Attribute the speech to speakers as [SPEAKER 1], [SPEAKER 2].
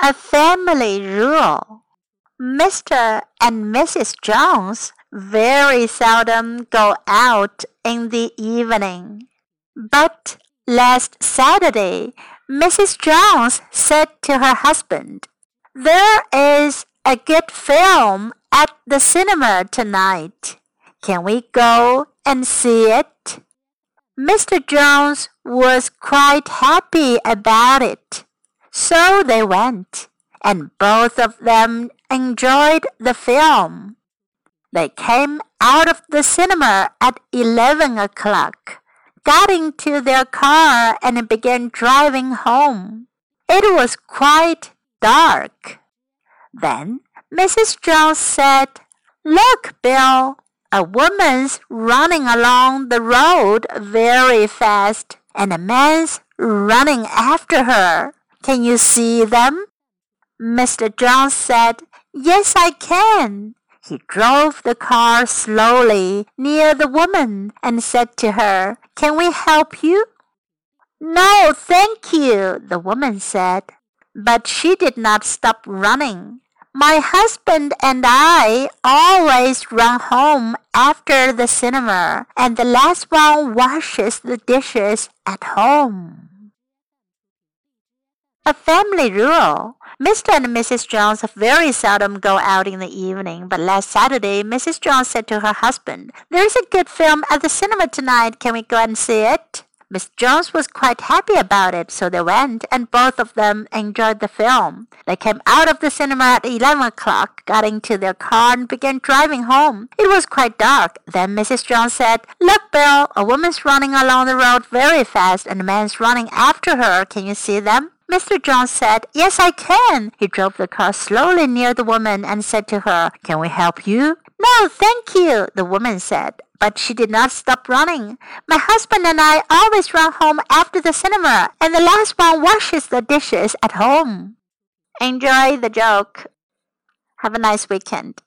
[SPEAKER 1] A family rule. Mr. and Mrs. Jones very seldom go out in the evening. But last Saturday, Mrs. Jones said to her husband, There is a good film at the cinema tonight. Can we go and see it? Mr. Jones was quite happy about it. So they went, and both of them enjoyed the film. They came out of the cinema at eleven o'clock, got into their car, and began driving home. It was quite dark. Then Mrs. Jones said, Look, Bill, a woman's running along the road very fast, and a man's running after her. Can you see them? Mr. John said, Yes, I can. He drove the car slowly near the woman and said to her, Can we help you? No, thank you, the woman said. But she did not stop running. My husband and I always run home after the cinema, and the last one washes the dishes at home. A family rule. Mr. and Mrs. Jones very seldom go out in the evening, but last Saturday Mrs. Jones said to her husband, There is a good film at the cinema tonight. Can we go and see it? Miss Jones was quite happy about it, so they went, and both of them enjoyed the film. They came out of the cinema at eleven o'clock, got into their car, and began driving home. It was quite dark. Then Mrs. Jones said, Look, Bill, a woman's running along the road very fast, and a man's running after her. Can you see them? Mr. John said, Yes, I can. He drove the car slowly near the woman and said to her, Can we help you? No, thank you, the woman said but she did not stop running. My husband and I always run home after the cinema, and the last one washes the dishes at home. Enjoy the joke. Have a nice weekend.